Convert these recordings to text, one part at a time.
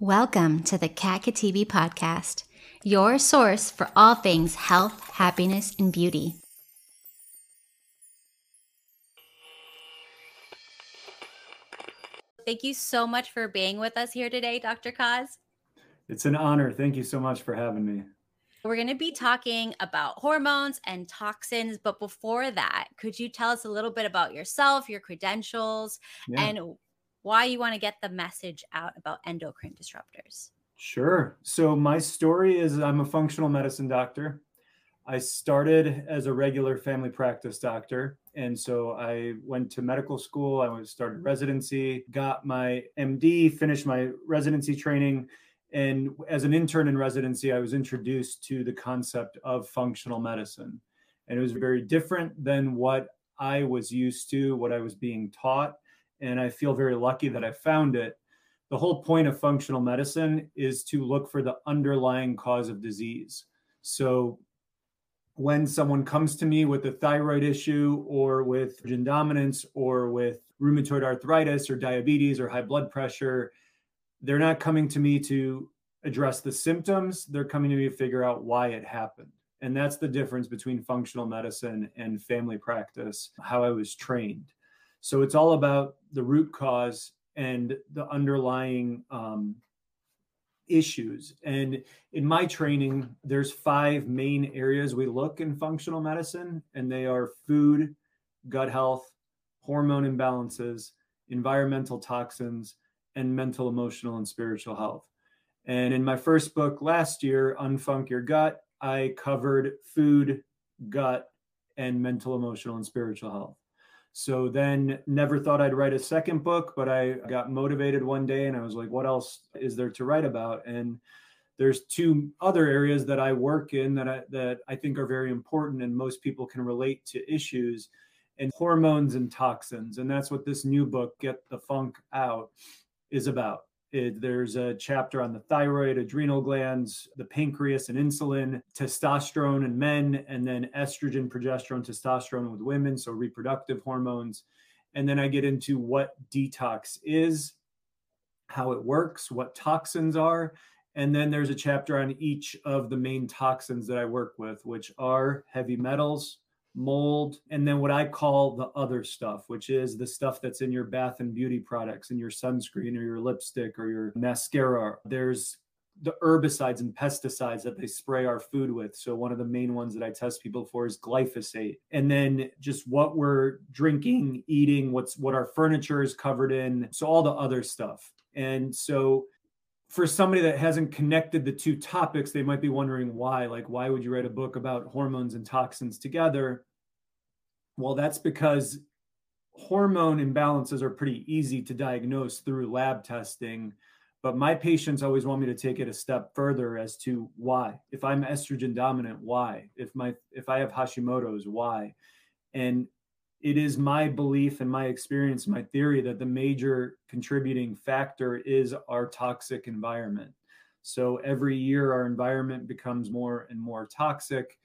Welcome to the Kat Khatibi podcast, your source for all things health, happiness, and beauty. Thank you so much for being with us here today, Dr. Koz. It's an honor. Thank you so much for having me. We're going to be talking about hormones and toxins. But before that, could you tell us a little bit about yourself, your credentials, yeah. and why you want to get the message out about endocrine disruptors. Sure. So, my story is I'm a functional medicine doctor. I started as a regular family practice doctor. And so I went to medical school. I started residency, got my MD, finished my residency training. And as an intern in residency, I was introduced to the concept of functional medicine. And it was very different than what I was used to, what I was being taught and I feel very lucky that I found it. The whole point of functional medicine is to look for the underlying cause of disease. So when someone comes to me with a thyroid issue or with estrogen dominance or with rheumatoid arthritis or diabetes or high blood pressure, they're not coming to me to address the symptoms. They're coming to me to figure out why it happened. And that's the difference between functional medicine and family practice, how I was trained. So it's all about the root cause and the underlying um, issues. And in my training, there's five main areas we look in functional medicine, and they are food, gut health, hormone imbalances, environmental toxins, and mental, emotional, and spiritual health. And in my first book last year, Unfunk Your Gut, I covered food, gut, and mental, emotional, and spiritual health. So then never thought I'd write a second book, but I got motivated one day and I was like, what else is there to write about? And there's two other areas that I work in that I, that I think are very important and most people can relate to issues and hormones and toxins. And that's what this new book, Get the Funk Out, is about. It, there's a chapter on the thyroid, adrenal glands, the pancreas and insulin, testosterone in men, and then estrogen, progesterone, testosterone with women, so reproductive hormones. And then I get into what detox is, how it works, what toxins are. And then there's a chapter on each of the main toxins that I work with, which are heavy metals, mold, and then what I call the other stuff, which is the stuff that's in your bath and beauty products, in your sunscreen or your lipstick or your mascara. There's the herbicides and pesticides that they spray our food with. So one of the main ones that I test people for is glyphosate. And then just what we're drinking, eating, what's what our furniture is covered in. So all the other stuff. And so for somebody that hasn't connected the two topics, they might be wondering why. Like, why would you write a book about hormones and toxins together? Well, that's because hormone imbalances are pretty easy to diagnose through lab testing. But my patients always want me to take it a step further as to why. If I'm estrogen dominant, why? If my if I have Hashimoto's, why? And it is my belief and my experience, my theory that the major contributing factor is our toxic environment. So every year, our environment becomes more and more toxic.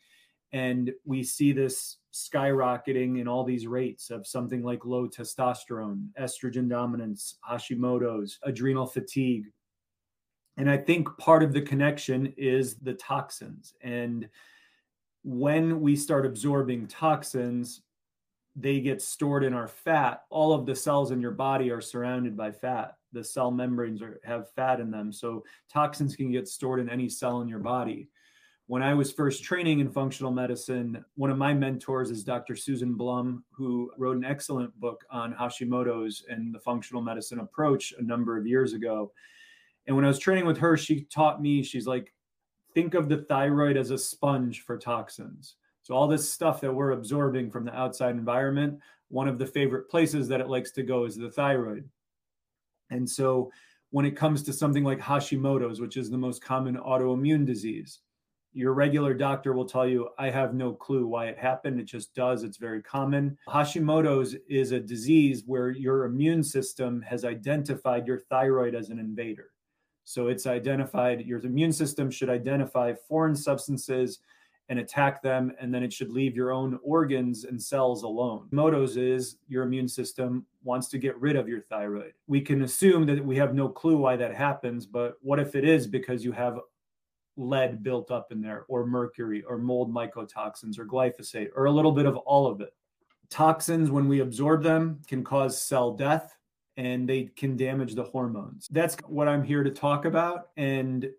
And we see this skyrocketing in all these rates of something like low testosterone, estrogen dominance, Hashimoto's, adrenal fatigue. And I think part of the connection is the toxins. And when we start absorbing toxins, they get stored in our fat. All of the cells in your body are surrounded by fat. The cell membranes are, have fat in them. So toxins can get stored in any cell in your body. When I was first training in functional medicine, one of my mentors is Dr. Susan Blum, who wrote an excellent book on Hashimoto's and the functional medicine approach a number of years ago. And when I was training with her, she taught me, she's like, think of the thyroid as a sponge for toxins so all this stuff that we're absorbing from the outside environment, one of the favorite places that it likes to go is the thyroid. And so when it comes to something like Hashimoto's, which is the most common autoimmune disease, your regular doctor will tell you, I have no clue why it happened. It just does. It's very common. Hashimoto's is a disease where your immune system has identified your thyroid as an invader. So it's identified, your immune system should identify foreign substances and attack them, and then it should leave your own organs and cells alone. Moto's is your immune system wants to get rid of your thyroid. We can assume that we have no clue why that happens, but what if it is because you have lead built up in there, or mercury, or mold mycotoxins, or glyphosate, or a little bit of all of it? Toxins, when we absorb them, can cause cell death and they can damage the hormones. That's what I'm here to talk about. And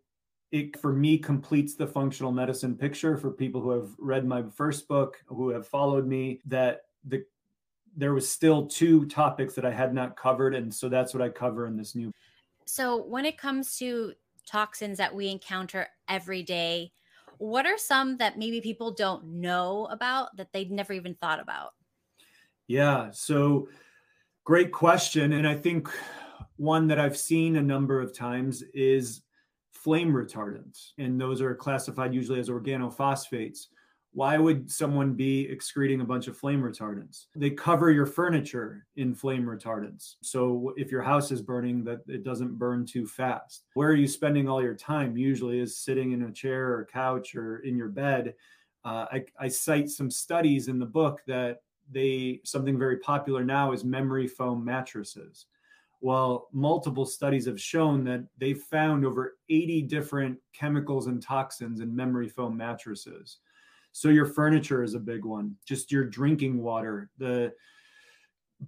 it for me completes the functional medicine picture for people who have read my first book who have followed me that the there was still two topics that I had not covered and so that's what I cover in this new So when it comes to toxins that we encounter every day what are some that maybe people don't know about that they'd never even thought about? Yeah, so great question and I think one that I've seen a number of times is flame retardants, and those are classified usually as organophosphates. Why would someone be excreting a bunch of flame retardants? They cover your furniture in flame retardants. So if your house is burning, that it doesn't burn too fast. Where are you spending all your time? Usually is sitting in a chair or couch or in your bed. Uh, I, I cite some studies in the book that they something very popular now is memory foam mattresses. Well, multiple studies have shown that they've found over 80 different chemicals and toxins in memory foam mattresses. So your furniture is a big one, just your drinking water, the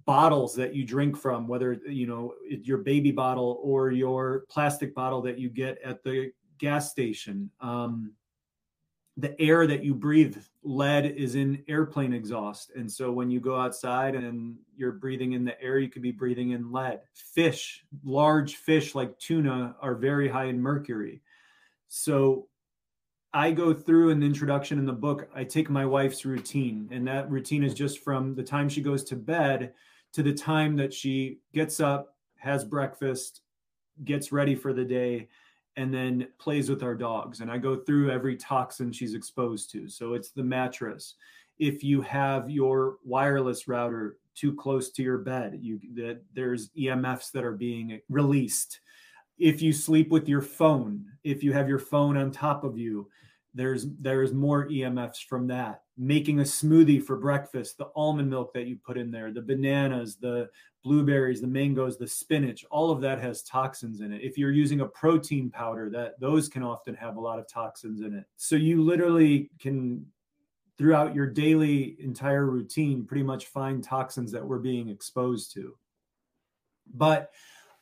bottles that you drink from, whether you know your baby bottle or your plastic bottle that you get at the gas station. Um, the air that you breathe lead is in airplane exhaust. And so when you go outside and you're breathing in the air you could be breathing in lead. Fish large fish like tuna are very high in mercury. So i go through an introduction in the book. I take my wife's routine and that routine is just from the time she goes to bed to the time that she gets up has breakfast gets ready for the day and then plays with our dogs. And I go through every toxin she's exposed to. So it's the mattress. If you have your wireless router too close to your bed, you that there's EMFs that are being released. If you sleep with your phone, if you have your phone on top of you, there's there's more EMFs from that. Making a smoothie for breakfast, the almond milk that you put in there, the bananas, the blueberries, the mangoes, the spinach, all of that has toxins in it. If you're using a protein powder, that those can often have a lot of toxins in it. So you literally can throughout your daily entire routine pretty much find toxins that we're being exposed to. But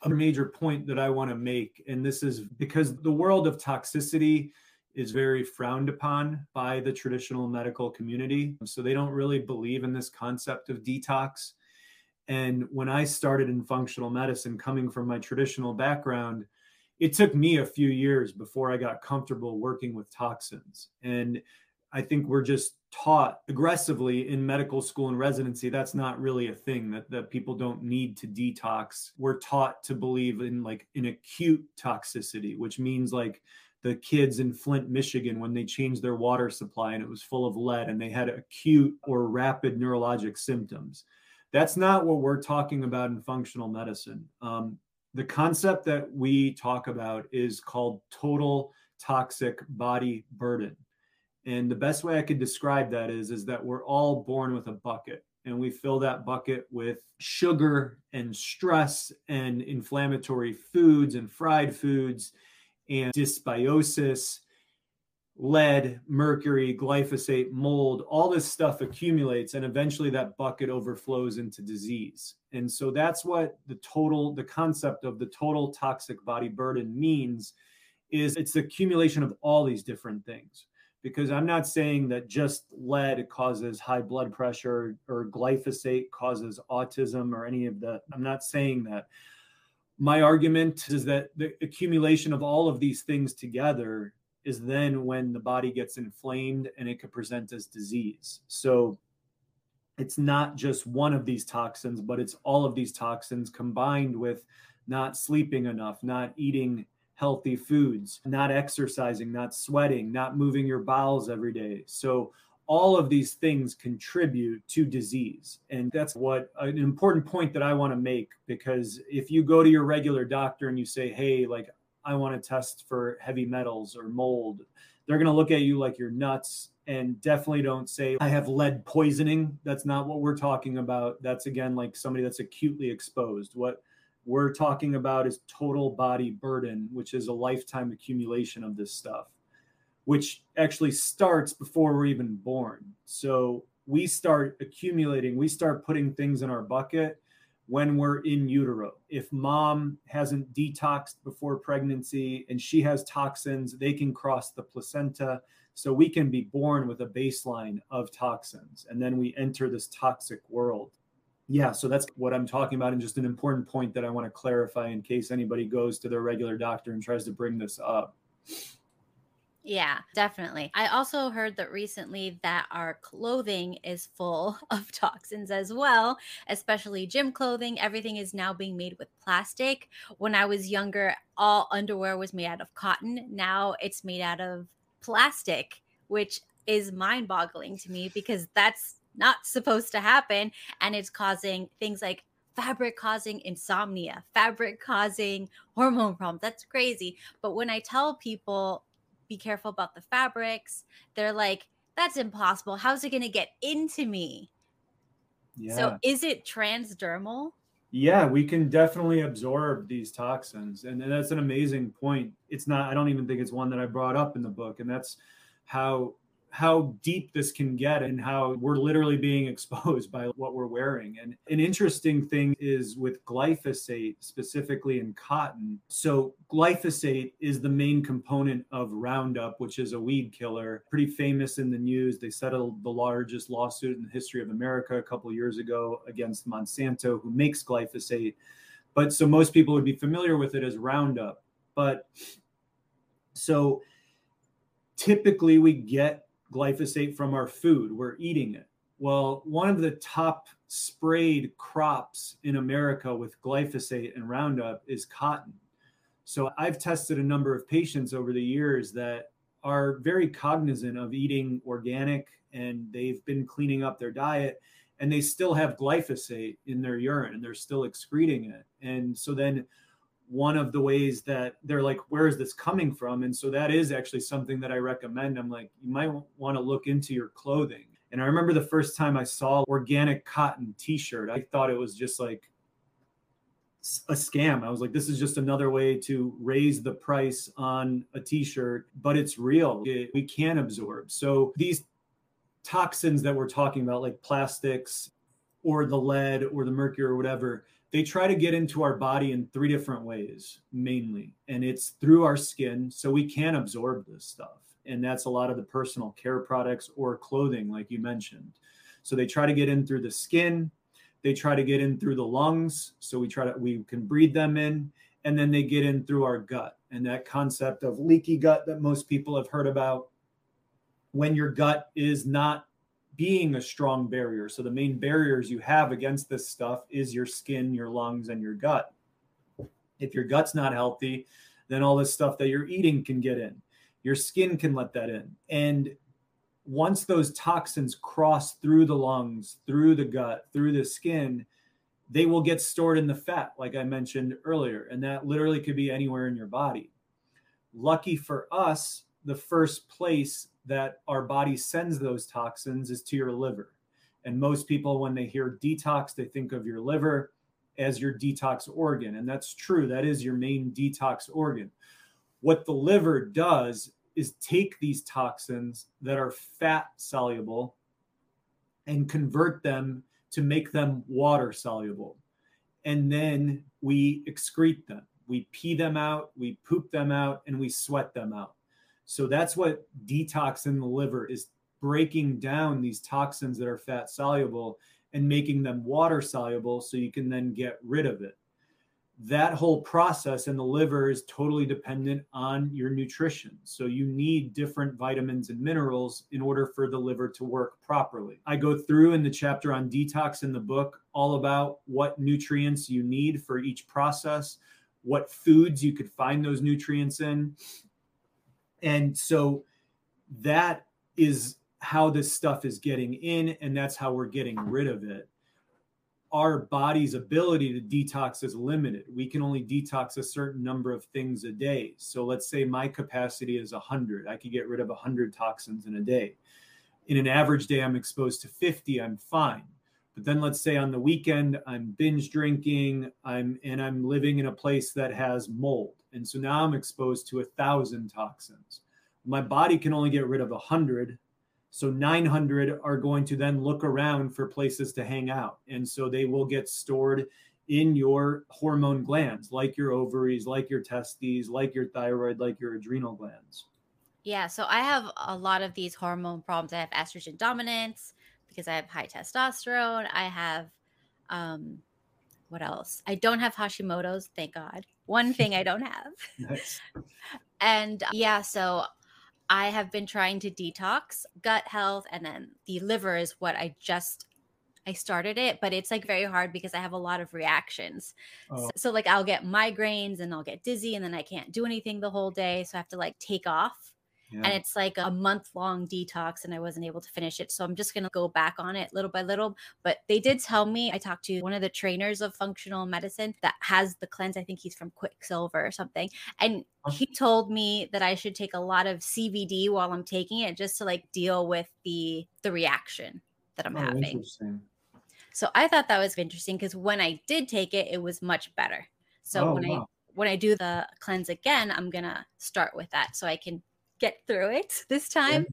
a major point that I want to make and this is because the world of toxicity is very frowned upon by the traditional medical community. So they don't really believe in this concept of detox. And when I started in functional medicine, coming from my traditional background, it took me a few years before I got comfortable working with toxins. And I think we're just taught aggressively in medical school and residency. That's not really a thing that, that people don't need to detox. We're taught to believe in like an acute toxicity, which means like the kids in Flint, Michigan, when they changed their water supply and it was full of lead and they had acute or rapid neurologic symptoms. That's not what we're talking about in functional medicine. Um, the concept that we talk about is called total toxic body burden. And the best way I could describe that is, is that we're all born with a bucket and we fill that bucket with sugar and stress and inflammatory foods and fried foods and dysbiosis, lead, mercury, glyphosate, mold, all this stuff accumulates and eventually that bucket overflows into disease. And so that's what the total, the concept of the total toxic body burden means is it's the accumulation of all these different things. Because I'm not saying that just lead causes high blood pressure or glyphosate causes autism or any of that. I'm not saying that my argument is that the accumulation of all of these things together is then when the body gets inflamed and it could present as disease. So it's not just one of these toxins, but it's all of these toxins combined with not sleeping enough, not eating healthy foods, not exercising, not sweating, not moving your bowels every day. So all of these things contribute to disease. And that's what an important point that I want to make because if you go to your regular doctor and you say, hey, like, I want to test for heavy metals or mold, they're going to look at you like you're nuts and definitely don't say i have lead poisoning. That's not what we're talking about. That's again like somebody that's acutely exposed. What we're talking about is total body burden which is a lifetime accumulation of this stuff which actually starts before we're even born so we start accumulating we start putting things in our bucket when we're in utero. If mom hasn't detoxed before pregnancy and she has toxins, they can cross the placenta. So we can be born with a baseline of toxins and then we enter this toxic world. Yeah, so that's what I'm talking about, and just an important point that I want to clarify in case anybody goes to their regular doctor and tries to bring this up. Yeah, definitely. I also heard that recently that our clothing is full of toxins as well, especially gym clothing. Everything is now being made with plastic. When I was younger, all underwear was made out of cotton. Now it's made out of plastic, which is mind boggling to me because that's not supposed to happen. And it's causing things like fabric causing insomnia, fabric causing hormone problems. That's crazy. But when I tell people, be careful about the fabrics. They're like, that's impossible. How's it going to get into me? Yeah. So is it transdermal? Yeah, we can definitely absorb these toxins. And, and that's an amazing point. It's not, I don't even think it's one that I brought up in the book. And that's how how deep this can get and how we're literally being exposed by what we're wearing. And an interesting thing is with glyphosate, specifically in cotton. So, glyphosate is the main component of Roundup, which is a weed killer, pretty famous in the news. They settled the largest lawsuit in the history of America a couple years ago against Monsanto, who makes glyphosate. But so most people would be familiar with it as Roundup. But so typically we get glyphosate from our food. We're eating it. Well, one of the top sprayed crops in America with glyphosate and Roundup is cotton. So I've tested a number of patients over the years that are very cognizant of eating organic and they've been cleaning up their diet and they still have glyphosate in their urine and they're still excreting it. And so then one of the ways that they're like, where is this coming from? And so that is actually something that I recommend. I'm like, you might want to look into your clothing. And I remember the first time I saw organic cotton t-shirt, I thought it was just like a scam. I was like, this is just another way to raise the price on a t-shirt, but it's real. It, we can absorb. So these toxins that we're talking about, like plastics or the lead or the mercury or whatever, they try to get into our body in three different ways mainly. And it's through our skin so we can absorb this stuff. And that's a lot of the personal care products or clothing like you mentioned. So they try to get in through the skin. They try to get in through the lungs so we try to we can breathe them in. And then they get in through our gut. And that concept of leaky gut that most people have heard about when your gut is not being a strong barrier. So the main barriers you have against this stuff is your skin, your lungs, and your gut. If your gut's not healthy, then all this stuff that you're eating can get in. Your skin can let that in. And once those toxins cross through the lungs, through the gut, through the skin, they will get stored in the fat, like I mentioned earlier. And that literally could be anywhere in your body. Lucky for us, the first place that our body sends those toxins is to your liver. And most people, when they hear detox, they think of your liver as your detox organ. And that's true. That is your main detox organ. What the liver does is take these toxins that are fat soluble and convert them to make them water soluble. And then we excrete them. We pee them out, we poop them out, and we sweat them out. So that's what detox in the liver is breaking down these toxins that are fat soluble and making them water soluble so you can then get rid of it. That whole process in the liver is totally dependent on your nutrition. So you need different vitamins and minerals in order for the liver to work properly. I go through in the chapter on detox in the book all about what nutrients you need for each process, what foods you could find those nutrients in, and so that is how this stuff is getting in, and that's how we're getting rid of it. our body's ability to detox is limited. We can only detox a certain number of things a day. So let's say my capacity is 100. I could get rid of 100 toxins in a day. In an average day, I'm exposed to 50. I'm fine. But then let's say on the weekend, I'm binge drinking, I'm and I'm living in a place that has mold. And so now I'm exposed to a thousand toxins. My body can only get rid of a hundred. So 900 are going to then look around for places to hang out. And so they will get stored in your hormone glands, like your ovaries, like your testes, like your thyroid, like your adrenal glands. Yeah. So I have a lot of these hormone problems. I have estrogen dominance because I have high testosterone. I have, um, what else? I don't have Hashimoto's, thank God. One thing I don't have. nice. And uh, yeah, so I have been trying to detox gut health, and then the liver is what I just I started it, but it's like very hard because I have a lot of reactions. Oh. So, so, like I'll get migraines and I'll get dizzy and then I can't do anything the whole day. So I have to like take off yeah. and it's like a month long detox and I wasn't able to finish it. So I'm just going to go back on it little by little. But they did tell me, I talked to one of the trainers of functional medicine that has the cleanse. I think he's from Quicksilver or something. And oh. he told me that I should take a lot of CBD while I'm taking it just to like deal with the the reaction that I'm oh, having. So I thought that was interesting because when I did take it, it was much better. So oh, when wow. I when I do the cleanse again, I'm gonna start with that so I can get through it this time.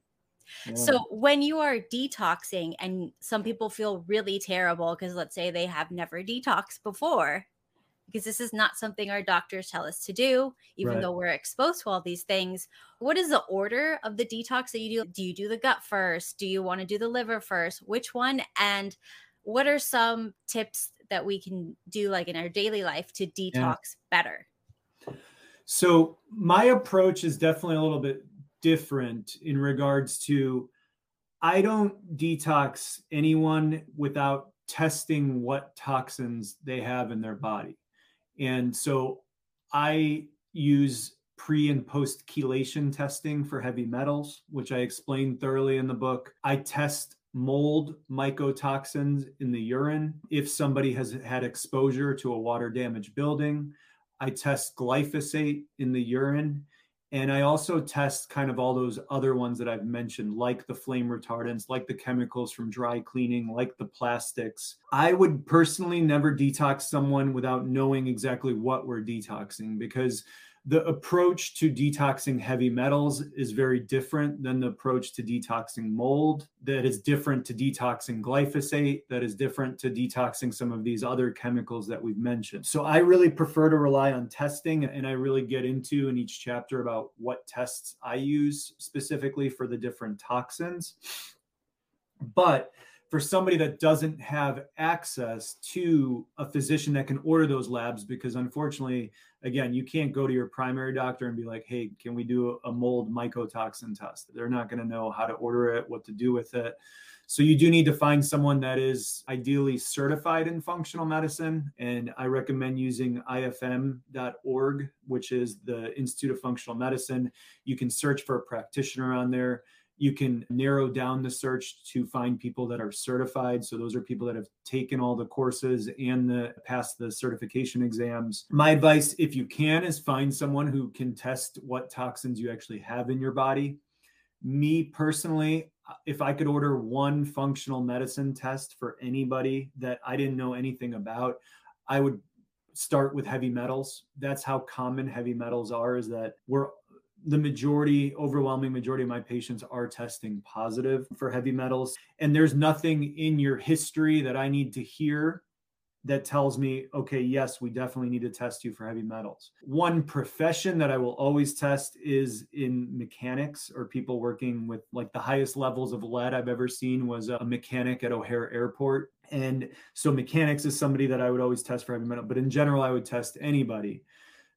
Yeah. So when you are detoxing and some people feel really terrible because let's say they have never detoxed before because this is not something our doctors tell us to do even right. though we're exposed to all these things what is the order of the detox that you do do you do the gut first do you want to do the liver first which one and what are some tips that we can do like in our daily life to detox yeah. better so my approach is definitely a little bit different in regards to I don't detox anyone without testing what toxins they have in their body. And so I use pre and post chelation testing for heavy metals, which I explained thoroughly in the book. I test mold mycotoxins in the urine if somebody has had exposure to a water damaged building. I test glyphosate in the urine and I also test kind of all those other ones that I've mentioned, like the flame retardants, like the chemicals from dry cleaning, like the plastics. I would personally never detox someone without knowing exactly what we're detoxing because the approach to detoxing heavy metals is very different than the approach to detoxing mold that is different to detoxing glyphosate that is different to detoxing some of these other chemicals that we've mentioned. So i really prefer to rely on testing and i really get into in each chapter about what tests i use specifically for the different toxins. But for somebody that doesn't have access to a physician that can order those labs because unfortunately again you can't go to your primary doctor and be like hey can we do a mold mycotoxin test? They're not going to know how to order it what to do with it. So you do need to find someone that is ideally certified in functional medicine and i recommend using ifm.org which is the institute of functional medicine. You can search for a practitioner on there you can narrow down the search to find people that are certified. So those are people that have taken all the courses and the passed the certification exams. My advice, if you can, is find someone who can test what toxins you actually have in your body. Me personally, if I could order one functional medicine test for anybody that I didn't know anything about, I would start with heavy metals. That's how common heavy metals are, is that we're the majority, overwhelming majority of my patients are testing positive for heavy metals. And there's nothing in your history that I need to hear that tells me, okay, yes, we definitely need to test you for heavy metals. One profession that I will always test is in mechanics or people working with like the highest levels of lead I've ever seen was a mechanic at O'Hare Airport. And so mechanics is somebody that I would always test for heavy metal, but in general, I would test anybody.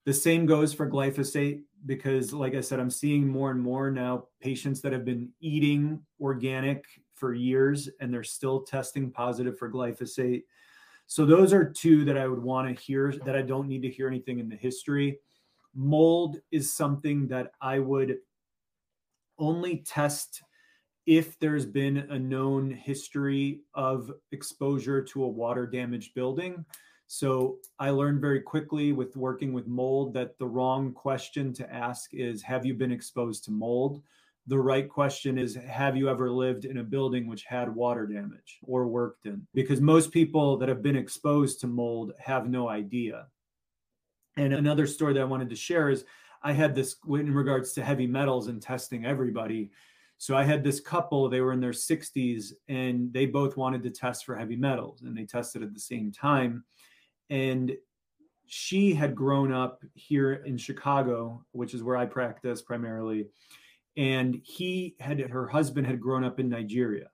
The same goes for glyphosate because, like I said, I'm seeing more and more now patients that have been eating organic for years and they're still testing positive for glyphosate. So, those are two that I would want to hear that I don't need to hear anything in the history. Mold is something that I would only test if there's been a known history of exposure to a water damaged building. So I learned very quickly with working with mold that the wrong question to ask is Have you been exposed to mold? The right question is Have you ever lived in a building which had water damage or worked in? Because most people that have been exposed to mold have no idea. And another story that I wanted to share is I had this in regards to heavy metals and testing everybody. So I had this couple, they were in their 60s and they both wanted to test for heavy metals and they tested at the same time. And she had grown up here in Chicago, which is where I practice primarily. And he had, her husband had grown up in Nigeria.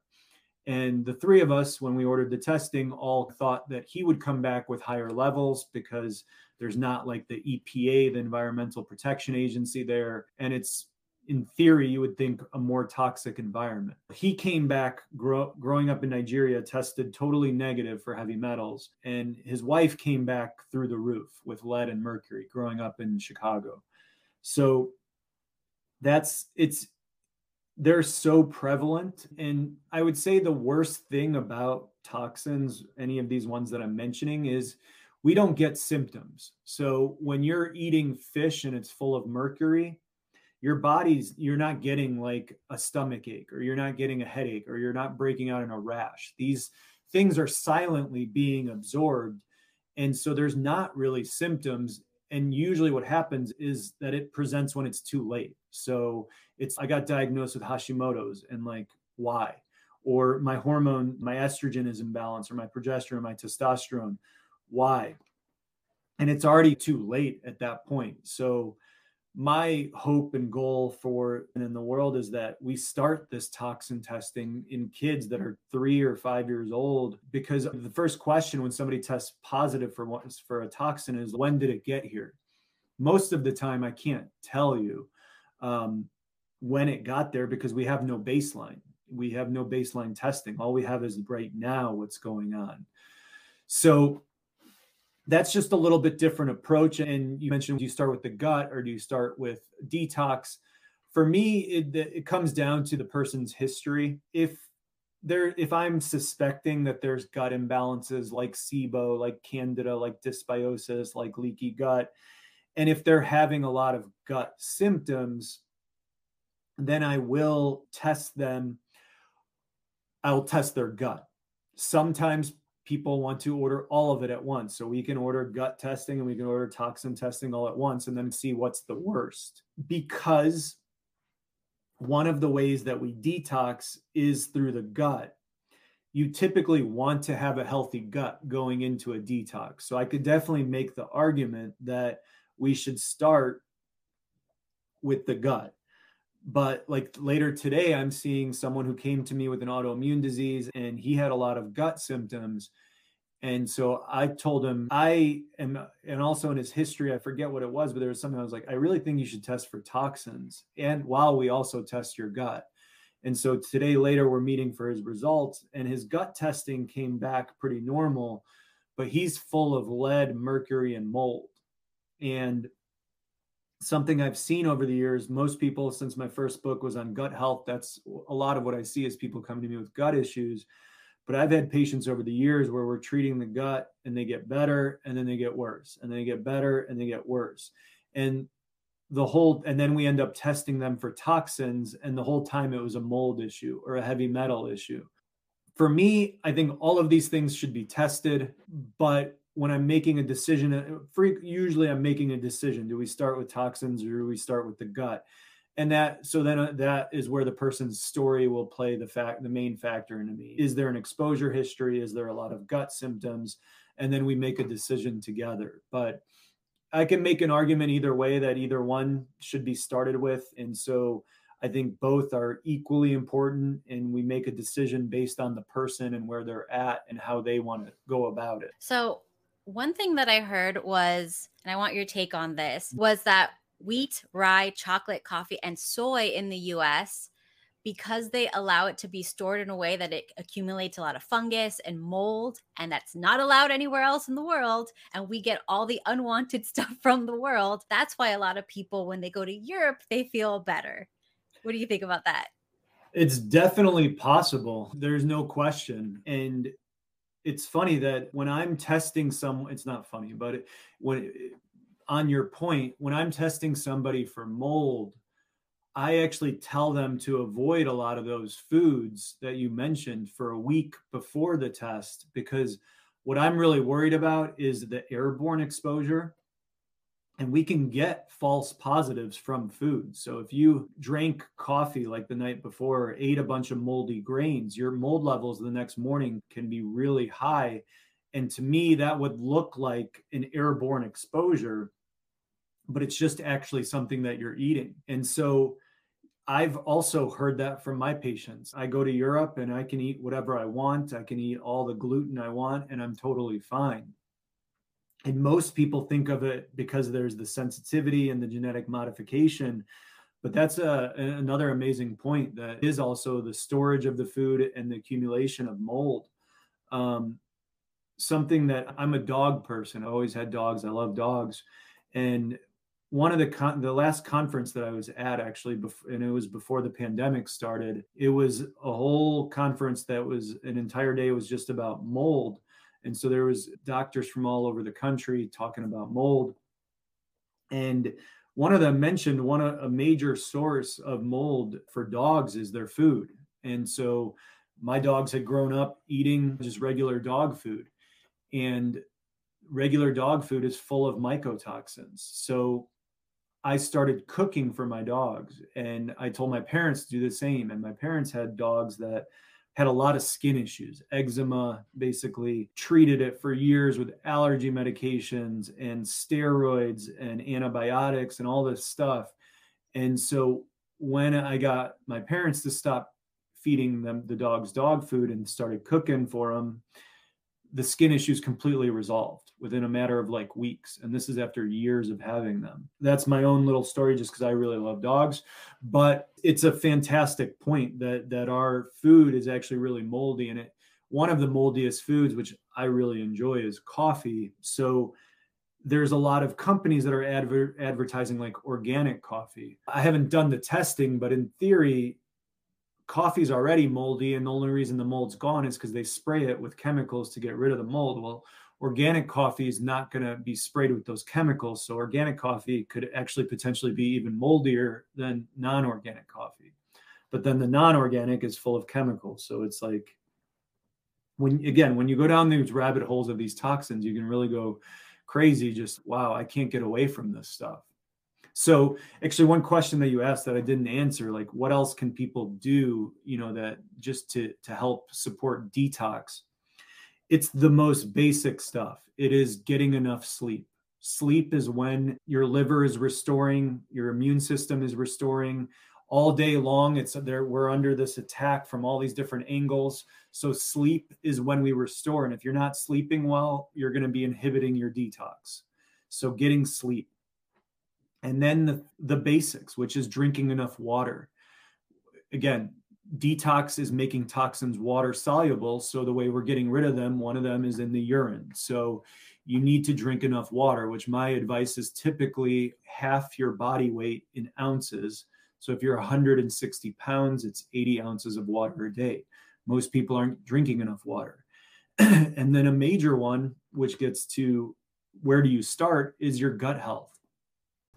And the three of us, when we ordered the testing, all thought that he would come back with higher levels because there's not like the EPA, the Environmental Protection Agency there. And it's in theory, you would think a more toxic environment. He came back grow, growing up in Nigeria, tested totally negative for heavy metals, and his wife came back through the roof with lead and mercury growing up in Chicago. So that's it's they're so prevalent. And I would say the worst thing about toxins, any of these ones that I'm mentioning, is we don't get symptoms. So when you're eating fish and it's full of mercury, your body's you're not getting like a stomach ache or you're not getting a headache or you're not breaking out in a rash. These things are silently being absorbed and so there's not really symptoms and usually what happens is that it presents when it's too late. So it's i got diagnosed with hashimoto's and like why? Or my hormone my estrogen is imbalanced or my progesterone my testosterone why? And it's already too late at that point. So my hope and goal for in the world is that we start this toxin testing in kids that are three or five years old because the first question when somebody tests positive for what for a toxin is when did it get here? Most of the time i can't tell you um, when it got there because we have no baseline. We have no baseline testing. All we have is right now what's going on. So that's just a little bit different approach. And you mentioned, do you start with the gut or do you start with detox? For me, it, it comes down to the person's history. If there, if I'm suspecting that there's gut imbalances like SIBO, like Candida, like dysbiosis, like leaky gut, and if they're having a lot of gut symptoms, then I will test them. I'll test their gut. Sometimes people want to order all of it at once. So we can order gut testing and we can order toxin testing all at once and then see what's the worst. Because one of the ways that we detox is through the gut. You typically want to have a healthy gut going into a detox. So I could definitely make the argument that we should start with the gut but like later today i'm seeing someone who came to me with an autoimmune disease and he had a lot of gut symptoms. And so i told him i am and also in his history i forget what it was but there was something i was like i really think you should test for toxins and while we also test your gut and so today later we're meeting for his results and his gut testing came back pretty normal but he's full of lead mercury and mold. And something I've seen over the years. Most people, since my first book was on gut health, that's a lot of what I see is people come to me with gut issues. But I've had patients over the years where we're treating the gut and they get better and then they get worse and they get better and they get worse. And the whole, and then we end up testing them for toxins. And the whole time it was a mold issue or a heavy metal issue. For me, I think all of these things should be tested, but when I'm making a decision, uh, usually I'm making a decision. Do we start with toxins or do we start with the gut? And that, so then uh, that is where the person's story will play the fact, the main factor into me. Is there an exposure history? Is there a lot of gut symptoms? And then we make a decision together. But I can make an argument either way that either one should be started with. And so I think both are equally important, and we make a decision based on the person and where they're at and how they want to go about it. So, one thing that I heard was, and I want your take on this, was that wheat, rye, chocolate, coffee, and soy in the US, because they allow it to be stored in a way that it accumulates a lot of fungus and mold, and that's not allowed anywhere else in the world. And we get all the unwanted stuff from the world. That's why a lot of people, when they go to Europe, they feel better. What do you think about that? It's definitely possible. There's no question. And it's funny that when I'm testing some, it's not funny, but it, when on your point, when I'm testing somebody for mold, I actually tell them to avoid a lot of those foods that you mentioned for a week before the test because what I'm really worried about is the airborne exposure and we can get false positives from food. So if you drank coffee like the night before or ate a bunch of moldy grains, your mold levels the next morning can be really high. And to me, that would look like an airborne exposure, but it's just actually something that you're eating. And so I've also heard that from my patients. I go to Europe and I can eat whatever I want. I can eat all the gluten I want and I'm totally fine and most people think of it because there's the sensitivity and the genetic modification. But that's a, another amazing point that is also the storage of the food and the accumulation of mold. Um, something that i'm a dog person. I always had dogs. I love dogs. And one of the con- the last conference that i was at actually bef- and it was before the pandemic started it was a whole conference that was an entire day was just about mold and so there was doctors from all over the country talking about mold. And one of them mentioned one a major source of mold for dogs is their food. And so my dogs had grown up eating just regular dog food. And regular dog food is full of mycotoxins. So i started cooking for my dogs. And i told my parents to do the same. And my parents had dogs that had a lot of skin issues, eczema, basically treated it for years with allergy medications and steroids and antibiotics and all this stuff. And so when I got my parents to stop feeding them the dog's dog food and started cooking for them, the skin issues completely resolved within a matter of like weeks. And this is after years of having them. That's my own little story just because I really love dogs. But it's a fantastic point that that our food is actually really moldy. And it one of the moldiest foods, which I really enjoy, is coffee. So there's a lot of companies that are adver- advertising like organic coffee. I haven't done the testing, but in theory, coffee's already moldy and the only reason the mold's gone is because they spray it with chemicals to get rid of the mold well organic coffee is not going to be sprayed with those chemicals so organic coffee could actually potentially be even moldier than non-organic coffee but then the non-organic is full of chemicals so it's like when again when you go down these rabbit holes of these toxins you can really go crazy just wow i can't get away from this stuff so actually one question that you asked that I didn't answer, like what else can people do, you know, that just to to help support detox? It's the most basic stuff. It is getting enough sleep. Sleep is when your liver is restoring, your immune system is restoring all day long. It's there, we're under this attack from all these different angles. So sleep is when we restore. And if you're not sleeping well, you're going to be inhibiting your detox. So getting sleep and then the, the basics which is drinking enough water again detox is making toxins water soluble so the way we're getting rid of them one of them is in the urine. So you need to drink enough water which my advice is typically half your body weight in ounces. So if you're 160 pounds it's 80 ounces of water a day. Most people aren't drinking enough water. And then a major one which gets to where do you start is your gut health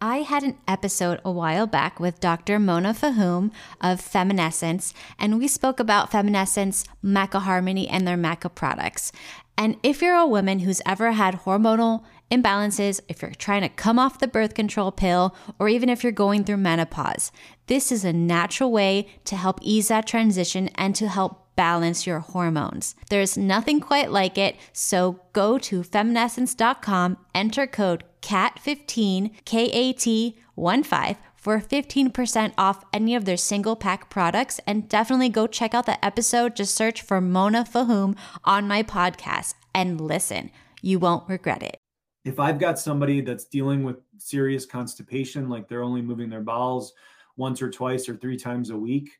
I had an episode a while back with Dr. Mona Fahoum of Femenessence, and we spoke about Femenessence, Maca Harmony, and their Maca products. And if you're a woman who's ever had hormonal imbalances, if you're trying to come off the birth control pill, or even if you're going through menopause, this is a natural way to help ease that transition and to help balance your hormones. There's nothing quite like it, so go to femenessence.com, enter code CAT15, K A T 1 5 for 15% off any of their single pack products. And definitely go check out the episode. Just search for Mona Fahoum on my podcast and listen. You won't regret it. If I've got somebody that's dealing with serious constipation, like they're only moving their bowels once or twice or three times a week,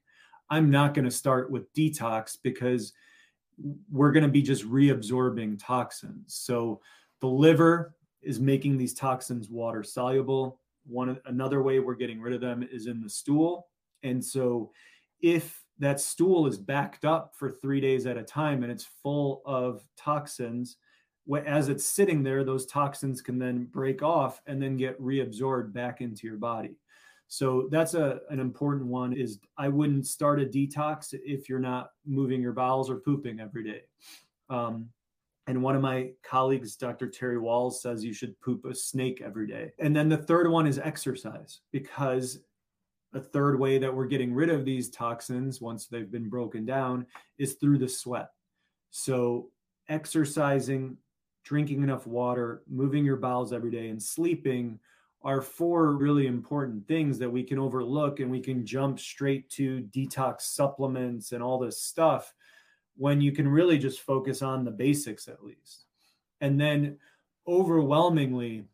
I'm not going to start with detox because we're going to be just reabsorbing toxins. So the liver is making these toxins water soluble. One another way we're getting rid of them is in the stool. And so if that stool is backed up for three days at a time and it's full of toxins as it's sitting there those toxins can then break off and then get reabsorbed back into your body so that's a an important one is i wouldn't start a detox if you're not moving your bowels or pooping every day um, and one of my colleagues dr Terry Wahls says you should poop a snake every day. And then the third one is exercise because a third way that we're getting rid of these toxins once they've been broken down is through the sweat. So exercising drinking enough water moving your bowels every day and sleeping are four really important things that we can overlook and we can jump straight to detox supplements and all this stuff when you can really just focus on the basics at least. And then overwhelmingly,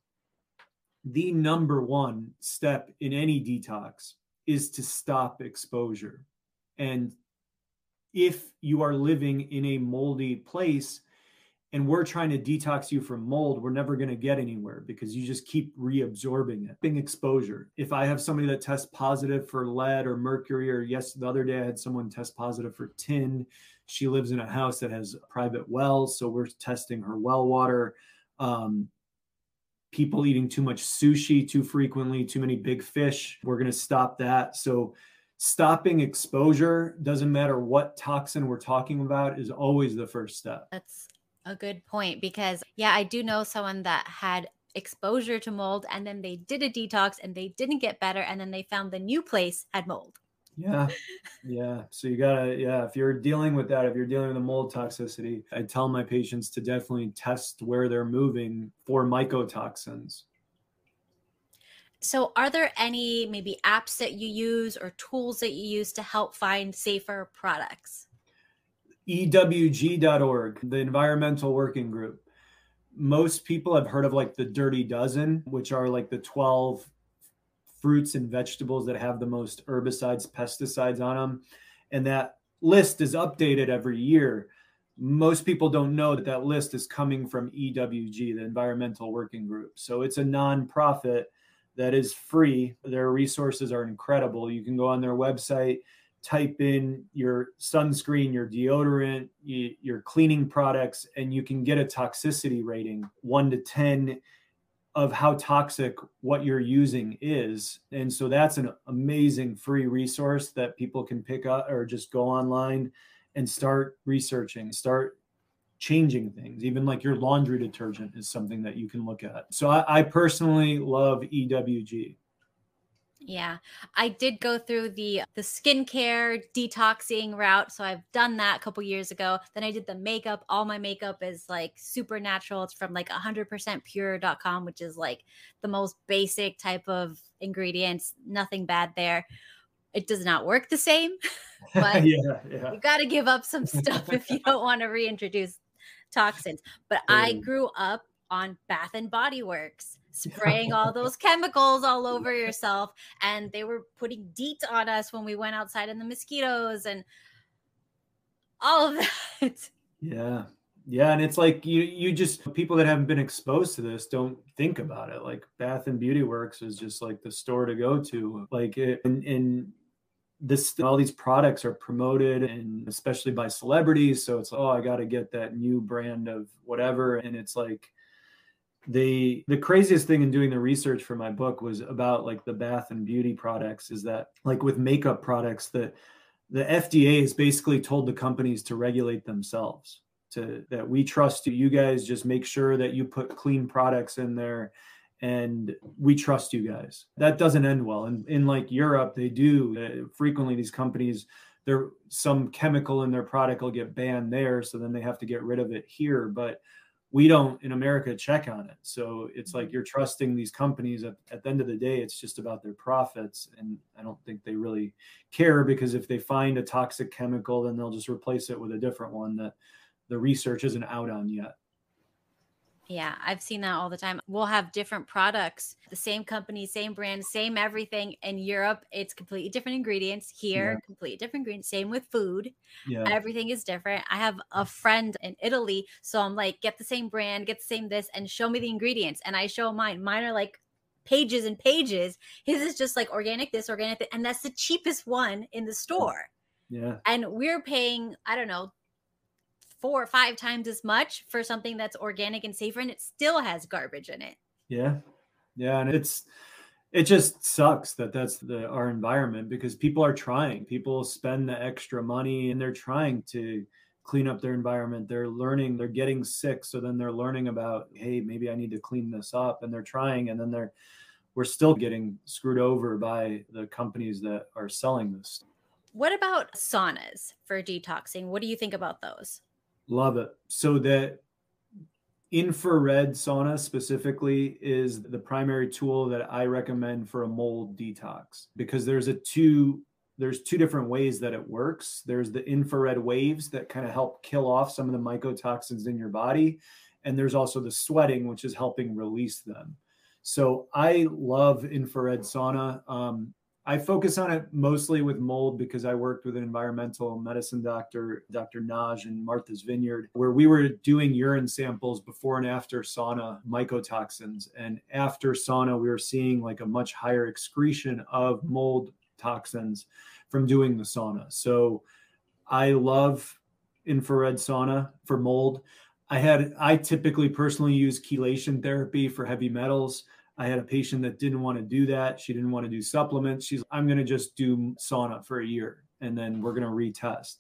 the number one step in any detox is to stop exposure. And if you are living in a moldy place, and we're trying to detox you from mold, we're never going to get anywhere because you just keep reabsorbing it. Being exposure. If I have somebody that tests positive for lead or mercury, or yes, the other day I had someone test positive for tin. She lives in a house that has private wells, so we're testing her well water. Um, people eating too much sushi too frequently, too many big fish, we're going to stop that. So stopping exposure doesn't matter what toxin we're talking about is always the first step. That's a good point because, yeah, I do know someone that had exposure to mold and then they did a detox and they didn't get better and then they found the new place had mold. Yeah. Yeah. So you gotta, yeah, if you're dealing with that, if you're dealing with a mold toxicity, I tell my patients to definitely test where they're moving for mycotoxins. So, are there any maybe apps that you use or tools that you use to help find safer products? EWG.org, the Environmental Working Group. Most people have heard of like the Dirty Dozen, which are like the 12 fruits and vegetables that have the most herbicides, pesticides on them. And that list is updated every year. Most people don't know that that list is coming from EWG, the Environmental Working Group. So it's a nonprofit that is free. Their resources are incredible. You can go on their website type in your sunscreen, your deodorant, your cleaning products, and you can get a toxicity rating one to 10 of how toxic what you're using is. And so that's an amazing free resource that people can pick up or just go online and start researching, start changing things. Even like your laundry detergent is something that you can look at. So I, I personally love EWG. Yeah. I did go through the the skincare detoxing route. So I've done that a couple years ago. Then I did the makeup. All my makeup is like super natural. It's from like 100% pure.com, which is like the most basic type of ingredients. Nothing bad there. It does not work the same, but yeah, yeah. you got to give up some stuff if you don't want to reintroduce toxins. But I grew up on Bath and Body Works spraying all those chemicals all over yourself. And they were putting DEET on us when we went outside in the mosquitoes and all of that. Yeah. Yeah, and it's like you you just people that haven't been exposed to this don't think about it. Like Bath and Beauty Works is just like the store to go to. Like it, and, and this all these products are promoted and especially by celebrities. So it's oh, I got to get that new brand of whatever, and it's like the the craziest thing in doing the research for my book was about like the bath and beauty products is that like with makeup products that the FDA has basically told the companies to regulate themselves to that we trust you you guys just make sure that you put clean products in there and we trust you guys. That doesn't end well. And in like Europe they do uh, frequently these companies there some chemical in their product will get banned there so then they have to get rid of it here but we don't in America check on it. So it's like mm-hmm. you're trusting these companies. At, at, the end of the day, it's just about their profits. And I don't think they really care because if they find a toxic chemical, then they'll just replace it with a different one that the research isn't out on yet. Yeah, I've seen that all the time. We'll have different products, the same company, same brand, same everything. In Europe, it's completely different ingredients. Here, yeah. completely different ingredients. Same with food. Yeah. Everything is different. I have a friend in Italy, so I'm like, get the same brand, get the same this, and show me the ingredients. And I show mine. Mine are like pages and pages. His is just like organic this, organic that, and that's the cheapest one in the store. Yeah. And we're paying, I don't know, four or five times as much for something that's organic and safer and it still has garbage in it. Yeah. Yeah. And it's, it just sucks that that's the our environment because people are trying people spend the extra money and they're trying to clean up their environment they're learning they're getting sick so then they're learning about hey maybe i need to clean this up and they're trying and then they're we're still getting screwed over by the companies that are selling this what about saunas for detoxing what do you think about those love it so that infrared sauna specifically is the primary tool that I recommend for a mold detox because there's a two there's two different ways that it works. There's the infrared waves that kind of help kill off some of the mycotoxins in your body and there's also the sweating which is helping release them. So I love infrared sauna. Um, I focus on it mostly with mold because I worked with an environmental medicine doctor, Dr. Naj in Martha's Vineyard, where we were doing urine samples before and after sauna mycotoxins. And after sauna, we were seeing like a much higher excretion of mold toxins from doing the sauna. So I love infrared sauna for mold. I had I typically personally use chelation therapy for heavy metals. I had a patient that didn't want to do that. She didn't want to do supplements. She's, I'm going to just do sauna for a year and then we're going to retest.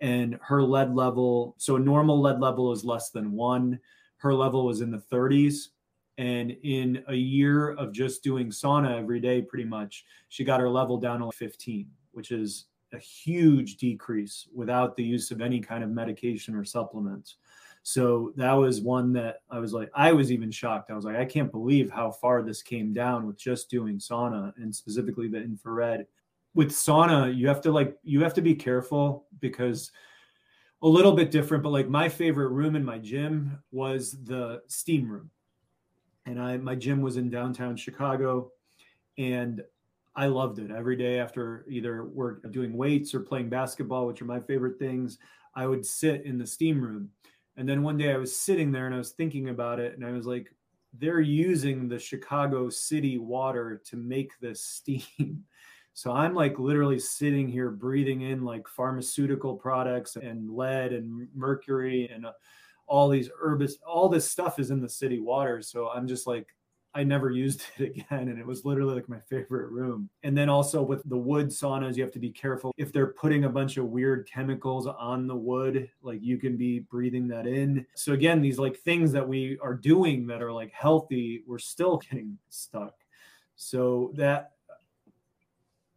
And her lead level, so a normal lead level is less than one. Her level was in the 30s. And in a year of just doing sauna every day, pretty much, she got her level down to 15, which is a huge decrease without the use of any kind of medication or supplements. So that was one that I was like, I was even shocked. I was like, I can't believe how far this came down with just doing sauna and specifically the infrared. With sauna, you have to like, you have to be careful because a little bit different, but like my favorite room in my gym was the steam room. And I, my gym was in downtown Chicago and I loved it every day after either work doing weights or playing basketball, which are my favorite things. I would sit in the steam room and then one day I was sitting there and I was thinking about it and I was like, they're using the Chicago city water to make this steam. So I'm like literally sitting here breathing in like pharmaceutical products and lead and mercury and all these herbs, all this stuff is in the city water. So I'm just like, I never used it again. And it was literally like my favorite room. And then also with the wood saunas, you have to be careful if they're putting a bunch of weird chemicals on the wood, like you can be breathing that in. So again, these like things that we are doing that are like healthy, we're still getting stuck. So that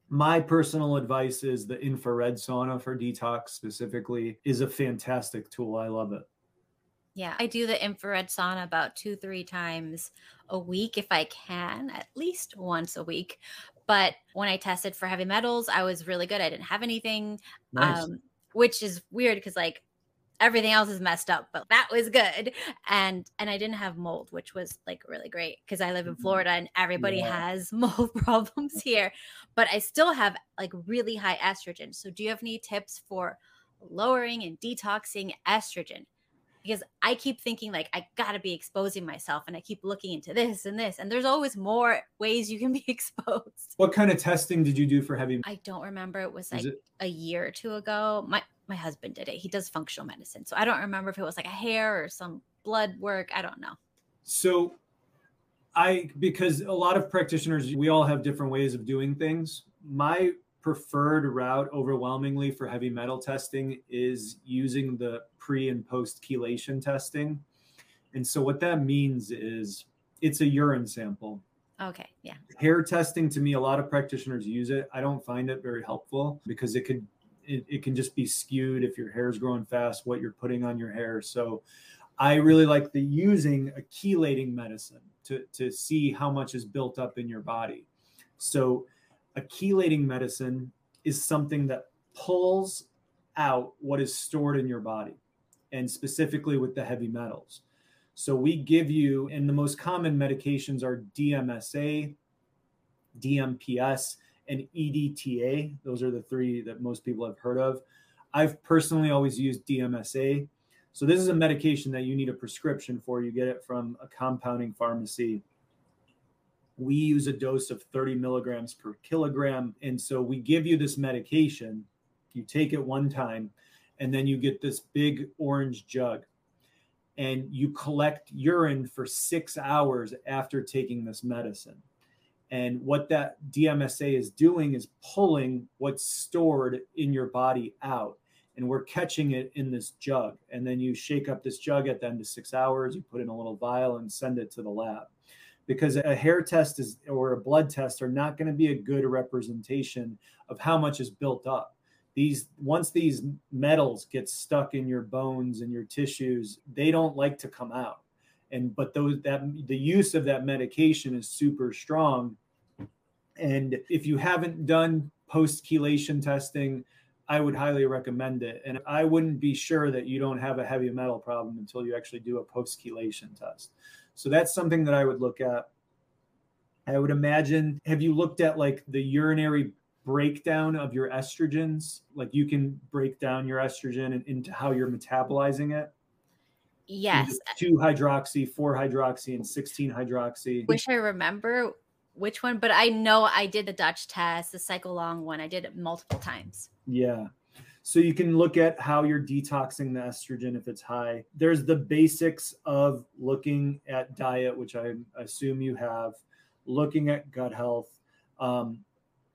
my personal advice is the infrared sauna for detox specifically is a fantastic tool. I love it. Yeah, I do the infrared sauna about two, three times a week if I can, at least once a week. But when I tested for heavy metals, I was really good. I didn't have anything, nice. um, which is weird because like everything else is messed up, but that was good. And and I didn't have mold, which was like really great because I live in mm-hmm. Florida and everybody yeah. has mold problems here. But I still have like really high estrogen. So do you have any tips for lowering and detoxing estrogen? Because I keep thinking like I got to be exposing myself and I keep looking into this and this and there's always more ways you can be exposed. What kind of testing did you do for heavy? I don't remember. It was like it? a year or two ago. My my husband did it. He does functional medicine. So I don't remember if it was like a hair or some blood work. I don't know. So I because a lot of practitioners we all have different ways of doing things. My preferred route overwhelmingly for heavy metal testing is using the pre and post chelation testing. And so what that means is it's a urine sample. Okay, yeah. Hair testing to me a lot of practitioners use it. I don't find it very helpful because it could it, it can just be skewed if your hair is growing fast what you're putting on your hair. So I really like the using a chelating medicine to to see how much is built up in your body. So a chelating medicine is something that pulls out what is stored in your body and specifically with the heavy metals. So we give you, and the most common medications are DMSA, DMPS, and EDTA. Those are the three that most people have heard of. I've personally always used DMSA. So this is a medication that you need a prescription for. You get it from a compounding pharmacy we use a dose of 30 milligrams per kilogram. And so we give you this medication You take it one time, and then you get this big orange jug and you collect urine for six hours after taking this medicine. And what that DMSA is doing is pulling what's stored in your body out. And we're catching it in this jug. And then you shake up this jug at the end of six hours, you put in a little vial and send it to the lab. Because a hair test is or a blood test are not going to be a good representation of how much is built up. These once these metals get stuck in your bones and your tissues they don't like to come out. And but those that the use of that medication is super strong. And if you haven't done post chelation testing i would highly recommend it. And i wouldn't be sure that you don't have a heavy metal problem until you actually do a post chelation test so that's something that i would look at. I would imagine have you looked at like the urinary breakdown of your estrogens? Like you can break down your estrogen and into how you're metabolizing it. Yes. 2 hydroxy 4 hydroxy and 16 hydroxy? Wish i remember which one but i know i did the dutch test the cycle long one. I did it multiple times. Yeah so you can look at how you're detoxing the estrogen if it's high there's the basics of looking at diet which i assume you have looking at gut health um,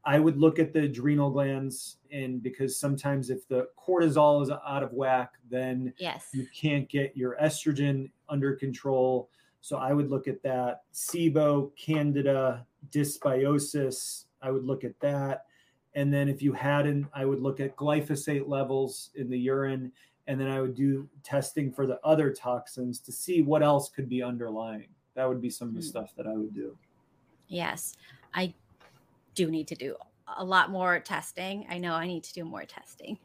I would look at the adrenal glands, and because sometimes if the cortisol is out of whack, then yes, you can't get your estrogen under control. So I would look at that. SIBO, Candida, dysbiosis. I would look at that. And then if you hadn't, I would look at glyphosate levels in the urine. And then I would do testing for the other toxins to see what else could be underlying. That would be some of the mm. stuff that I would do. Yes. I do need to do a lot more testing. I know I need to do more testing.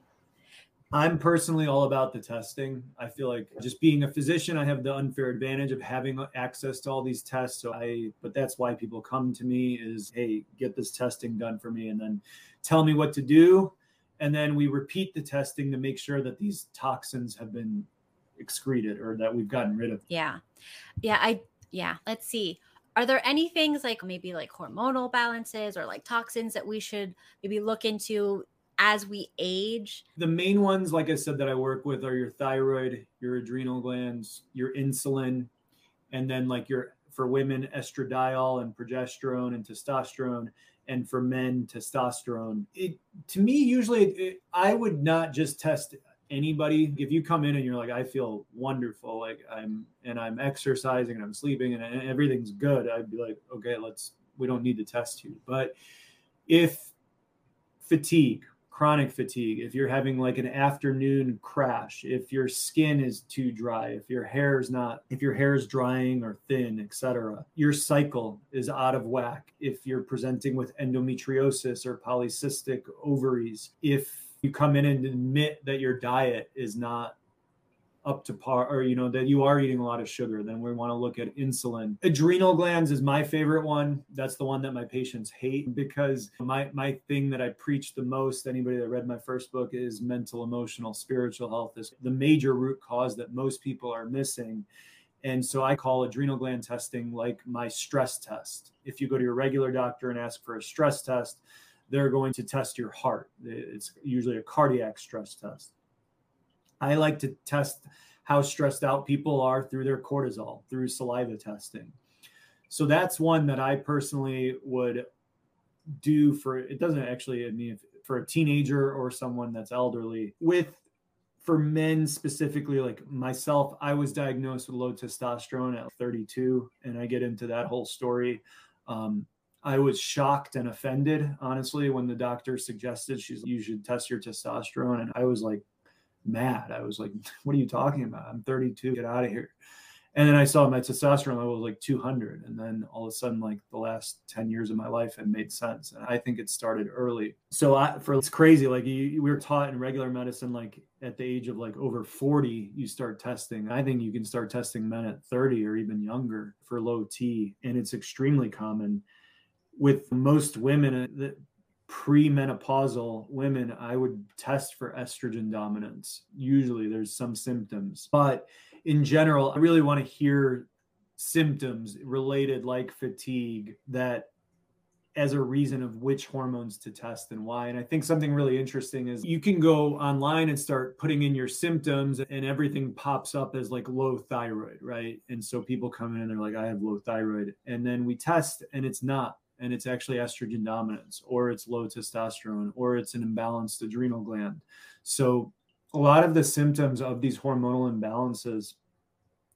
I'm personally all about the testing. I feel like just being a physician, I have the unfair advantage of having access to all these tests. So I, but that's why people come to me is, hey, get this testing done for me and then tell me what to do. And then we repeat the testing to make sure that these toxins have been excreted or that we've gotten rid of. Yeah. Yeah. I, yeah. Let's see are there any things like maybe like hormonal balances or like toxins that we should maybe look into as we age? The main ones, like I said, that I work with are your thyroid, your adrenal glands, your insulin, and then like your for women estradiol and progesterone and testosterone and for men testosterone it to me usually it, i would not just test anybody if you come in and you're like i feel wonderful like i'm and i'm exercising and i'm sleeping and, and everything's good i'd be like okay let's we don't need to test you but if fatigue chronic fatigue if you're having like an afternoon crash if your skin is too dry if your hair is not if your hair is drying or thin etc your cycle is out of whack. If you're presenting with endometriosis or polycystic ovaries if you come in and admit that your diet is not up to par or you know that you are eating a lot of sugar then we want to look at insulin adrenal glands is my favorite one that's the one that my patients hate because my my thing that i preach the most anybody that read my first book is mental emotional spiritual health is the major root cause that most people are missing and so I call adrenal gland testing like my stress test. If you go to your regular doctor and ask for a stress test, they're going to test your heart. It's usually a cardiac stress test. I like to test how stressed out people are through their cortisol, through saliva testing. So that's one that I personally would do for it doesn't actually I mean for a teenager or someone that's elderly with for men specifically like myself I was diagnosed with low testosterone at 32 and I get into that whole story um, I was shocked and offended, honestly, when the doctor suggested she's you should test your testosterone, and I was like mad. I was like, "What are you talking about? I'm 32. Get out of here." And then I saw my testosterone level was like 200, and then all of a sudden, like the last 10 years of my life, it made sense. And I think it started early. So I, for it's crazy. Like you, we were taught in regular medicine, like at the age of like over 40, you start testing. I think you can start testing men at 30 or even younger for low T, and it's extremely common with most women uh, premenopausal women i would test for estrogen dominance usually there's some symptoms but in general i really want to hear symptoms related like fatigue that as a reason of which hormones to test and why. And I think something really interesting is you can go online and start putting in your symptoms and everything pops up as like low thyroid, right? And so people come in and they're like, I have low thyroid. And then we test and it's not. And it's actually estrogen dominance, or it's low testosterone, or it's an imbalanced adrenal gland. So a lot of the symptoms of these hormonal imbalances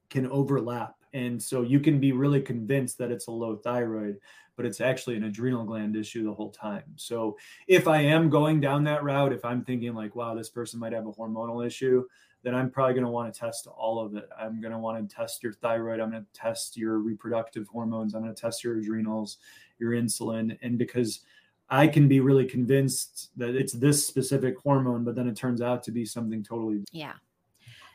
can overlap. And so you can be really convinced that it's a low thyroid, but it's actually an adrenal gland issue the whole time. So if I am going down that route, if I'm thinking like, wow, this person might have a hormonal issue, then I'm probably going to want to test all of it. I'm going to want to test your thyroid. I'm going to test your reproductive hormones. I'm going to test your adrenals, your insulin. And because I can be really convinced that it's this specific hormone, but then it turns out to be something totally. Yeah.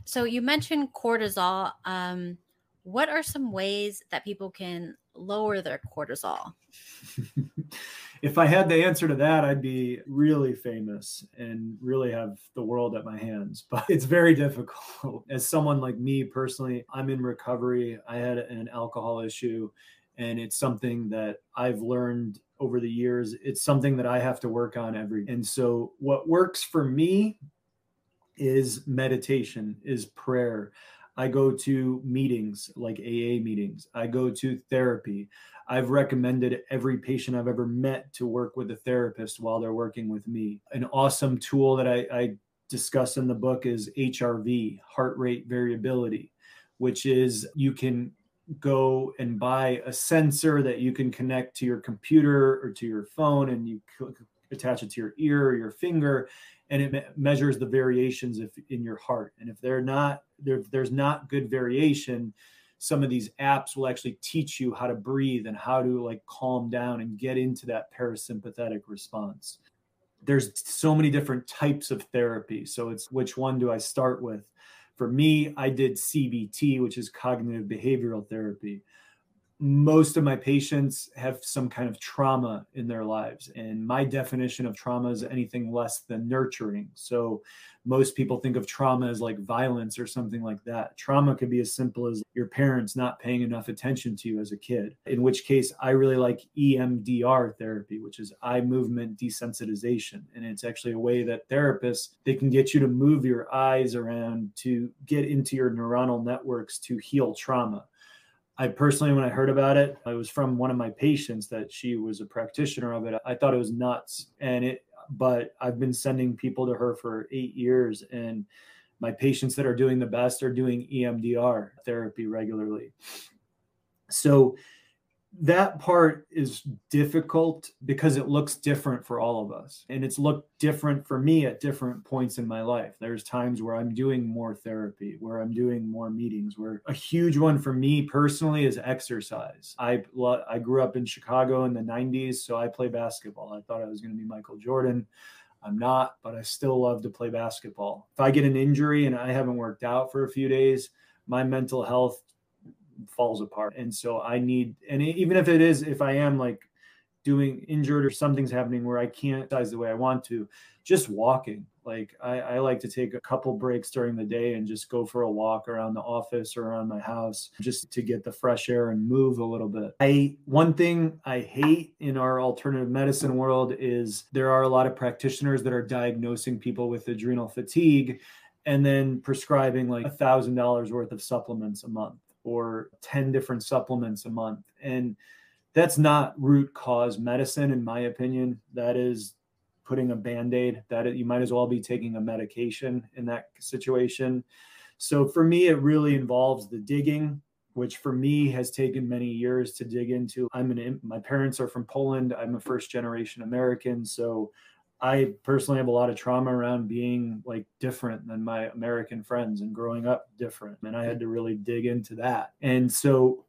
So you mentioned cortisol. Um, what are some ways that people can lower their cortisol? if I had the answer to that, I'd be really famous and really have the world at my hands. But it's very difficult. As someone like me personally, I'm in recovery. I had an alcohol issue, and it's something that I've learned over the years. It's something that I have to work on every. And so, what works for me is meditation, is prayer. I go to meetings like AA meetings. I go to therapy. I've recommended every patient I've ever met to work with a therapist while they're working with me. An awesome tool that I, I discuss in the book is HRV, heart rate variability, which is you can go and buy a sensor that you can connect to your computer or to your phone and you attach it to your ear or your finger and it me- measures the variations if in your heart. And if they're not there there's not good variation some of these apps will actually teach you how to breathe and how to like calm down and get into that parasympathetic response. There's so many different types of therapy. So it's which one do i start with for me i did cbt which is cognitive behavioral therapy most of my patients have some kind of trauma in their lives. And my definition of trauma is anything less than nurturing. So most people think of trauma as like violence or something like that. Trauma could be as simple as your parents not paying enough attention to you as a kid, in which case I really like EMDR therapy, which is eye movement desensitization. And it's actually a way that therapists, they can get you to move your eyes around to get into your neuronal networks to heal trauma I personally, when I heard about it, I was from one of my patients that she was a practitioner of it. I thought it was nuts. And it, but I've been sending people to her for eight years. And my patients that are doing the best are doing EMDR therapy regularly. So that part is difficult because it looks different for all of us. And it's looked different for me at different points in my life. There's times where i'm doing more therapy where i'm doing more meetings where a huge one for me personally is exercise. I i grew up in chicago in the 90s so i play basketball. I thought i was going to be michael jordan. I'm not, but I still love to play basketball. If I get an injury and I haven't worked out for a few days, my mental health falls apart. And so I need, and even if it is, if I am like doing injured or something's happening where I can't exercise the way I want to, just walking. Like I, I, like to take a couple breaks during the day and just go for a walk around the office or around my house just to get the fresh air and move a little bit. I one thing I hate in our alternative medicine world is there are a lot of practitioners that are diagnosing people with adrenal fatigue and then prescribing like a thousand dollars worth of supplements a month or 10 different supplements a month. And that's not root cause medicine, in my opinion. That is putting a band aid, that you might as well be taking a medication in that situation. So for me, it really involves the digging, which for me has taken many years to dig into. I'm an my parents are from Poland. I'm a first generation American, so I personally have a lot of trauma around being like different than my American friends and growing up different. And I had to really dig into that. And so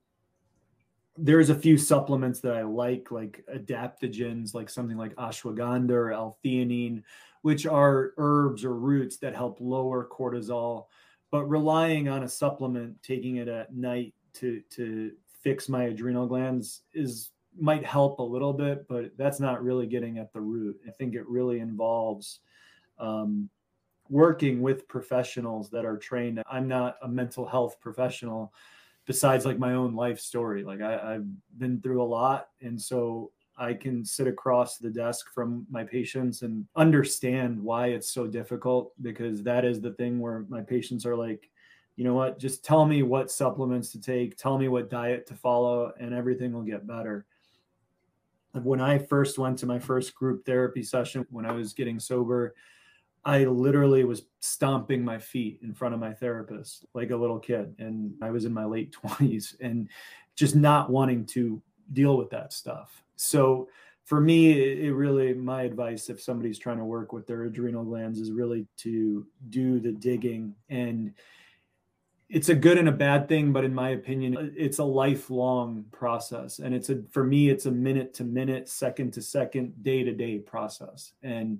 there's a few supplements that I like, like adaptogens, like something like ashwagandha or L-theanine, which are herbs or roots that help lower cortisol. But relying on a supplement, taking it at night to to fix my adrenal glands is might help a little bit, but that's not really getting at the root. I think it really involves um, working with professionals that are trained. I'm not a mental health professional besides like my own life story. Like I, I've been through a lot. And so I can sit across the desk from my patients and understand why it's so difficult because that is the thing where my patients are like, you know what, just tell me what supplements to take, tell me what diet to follow, and everything will get better. When I first went to my first group therapy session when I was getting sober, I literally was stomping my feet in front of my therapist like a little kid. And I was in my late 20s and just not wanting to deal with that stuff. So for me, it, really, my advice if somebody's trying to work with their adrenal glands is really to do the digging. And it's a good and a bad thing, but in my opinion, it's a lifelong process. And it's a, for me, it's a minute to minute, second to second, day to day process. And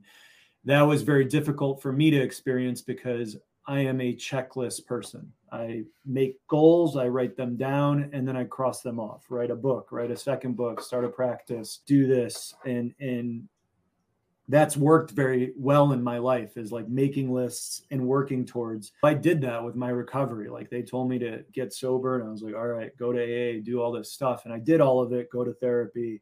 that was very difficult for me to experience because I am a checklist person. I make goals, I write them down, and then I cross them off. Write a book, write a second book, start a practice, do this, and and that's worked very well in my life is like making lists and working towards i did that with my recovery like they told me to get sober and i was like all right go to aa do all this stuff and i did all of it go to therapy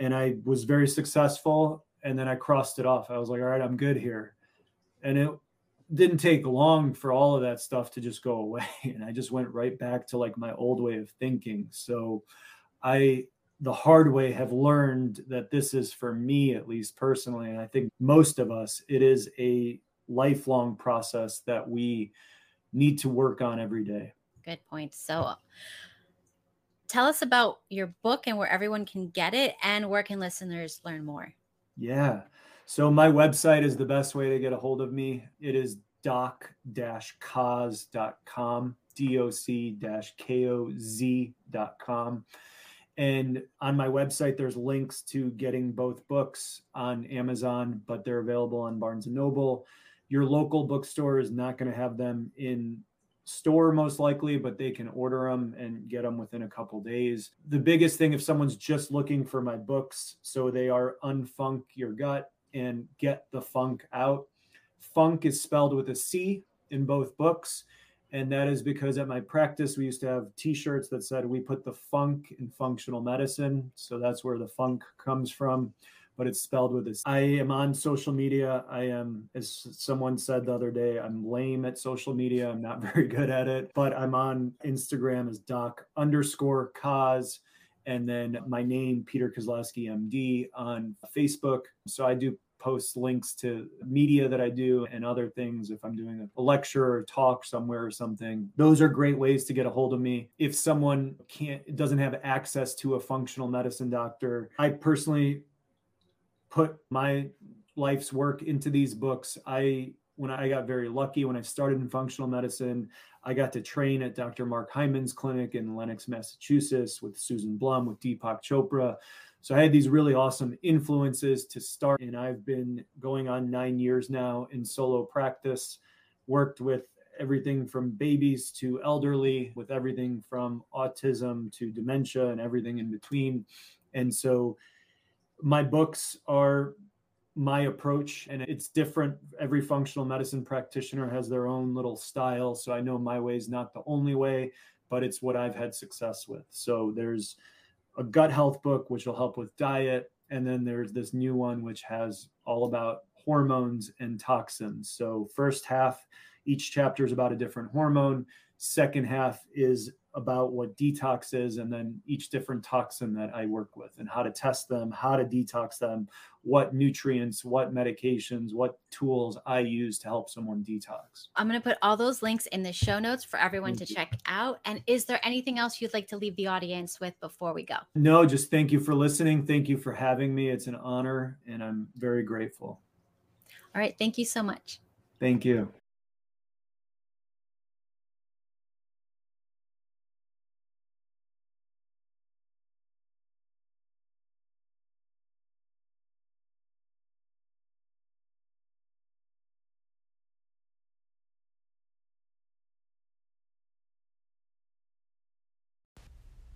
and i was very successful and then I crossed it off. I was like, all right, I'm good here. And it didn't take long for all of that stuff to just go away. And I just went right back to like my old way of thinking. So I, the hard way, have learned that this is for me, at least personally. And I think most of us, it is a lifelong process that we need to work on every day. Good point. So, uh, tell us about your book and where everyone can get it and where can listeners learn more. Yeah. So my website is the best way to get a hold of me. It is doc-koz.com, D-O-C-K-O-Z.com. And on my website, there's links to getting both books on Amazon, but they're available on Barnes & Noble. Your local bookstore is not going to have them in store most likely, but they can order them and get them within a couple days. The biggest thing, if someone's just looking for my books, so they are Unfunc Your Gut and Get the Func Out. Funk is spelled with a C in both books. And that is because at my practice, we used to have t shirts that said, We put the funk in functional medicine. So that's where the funk comes from but it's spelled with this. I am on social media. I am, as someone said the other day, I'm lame at social media. I'm not very good at it, but I'm on Instagram as doc underscore Koz. And then my name, Peter Kozlowski, MD, on Facebook. So I do post links to media that I do and other things if I'm doing a lecture or talk somewhere or something. Those are great ways to get a hold of me. If someone can't doesn't have access to a functional medicine doctor, I personally put my life's work into these books. I when I got very lucky when I started in functional medicine, I got to train at Dr. Mark Hyman's clinic in Lenox, Massachusetts with Susan Blum, with Deepak Chopra. So I had these really awesome influences to start. And I've been going on nine years now in solo practice, worked with everything from babies to elderly, with everything from autism to dementia and everything in between. And so my books are my approach and it's different every functional medicine practitioner has their own little style so i know my way is not the only way but it's what i've had success with so there's a gut health book which will help with diet. And then there's this new one which has all about hormones and toxins. So first half each chapter is about a different hormone. Second half is about what detox is and then each different toxin that I work with and how to test them, how to detox them, what nutrients, what medications, what tools I use to help someone detox. I'm going to put all those links in the show notes for everyone thank to you. check out. And is there anything else you'd like to leave the audience with before we go? No, just thank you for listening. Thank you for having me. It's an honor and I'm very grateful. All right. Thank you so much. Thank you.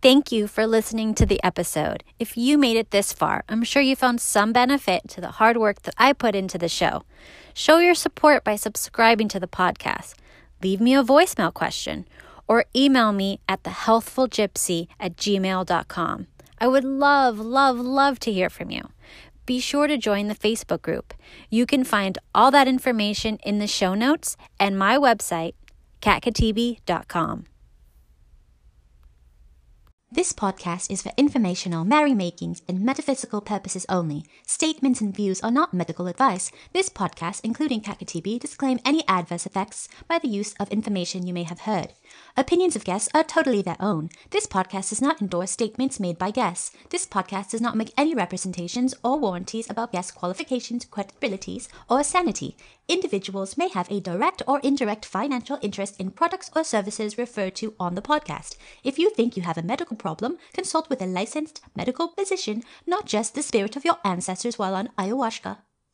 Thank you for listening to the episode. If you made it this far, I'm sure you found some benefit to the hard work that I put into the show. Show your support by subscribing to the podcast. Leave me a voicemail question or email me at thehealthfulgypsy at gmail.com. I would love, love, love to hear from you. Be sure to join the Facebook group. You can find all that information in the show notes and my website, katkhatibi.com. This podcast is for informational, merrymakings, and metaphysical purposes only. Statements and views are not medical advice. This podcast, including Kat Khatibi, disclaim any adverse effects by the use of information you may have heard. Opinions of guests are totally their own. This podcast does not endorse statements made by guests. This podcast does not make any representations or warranties about guest qualifications, credibilities, or sanity. Individuals may have a direct or indirect financial interest in products or services referred to on the podcast. If you think you have a medical problem, consult with a licensed medical physician, not just the spirit of your ancestors while on ayahuasca.